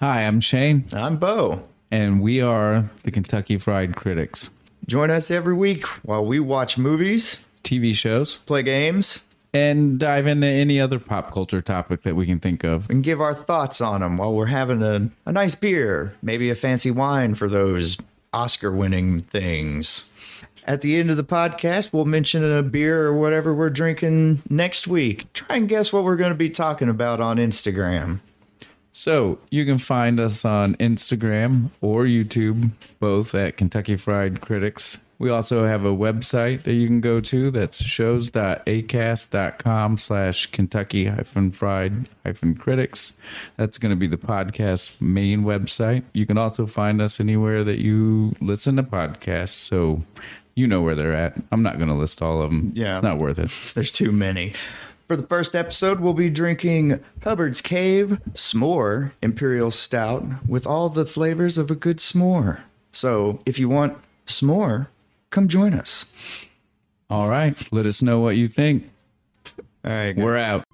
Hi, I'm Shane, I'm Bo. and we are the Kentucky Fried Critics. Join us every week while we watch movies, TV shows, play games, and dive into any other pop culture topic that we can think of. and give our thoughts on them while we're having a, a nice beer, maybe a fancy wine for those Oscar winning things. At the end of the podcast, we'll mention a beer or whatever we're drinking next week. Try and guess what we're going to be talking about on Instagram. So you can find us on Instagram or YouTube, both at Kentucky Fried Critics. We also have a website that you can go to that's shows.acast.com slash Kentucky hyphen fried hyphen critics. That's going to be the podcast's main website. You can also find us anywhere that you listen to podcasts. So you know where they're at. I'm not going to list all of them. Yeah. It's not worth it. There's too many. For the first episode, we'll be drinking Hubbard's Cave S'more Imperial Stout with all the flavors of a good s'more. So if you want s'more, come join us. All right. Let us know what you think. All right. We're out.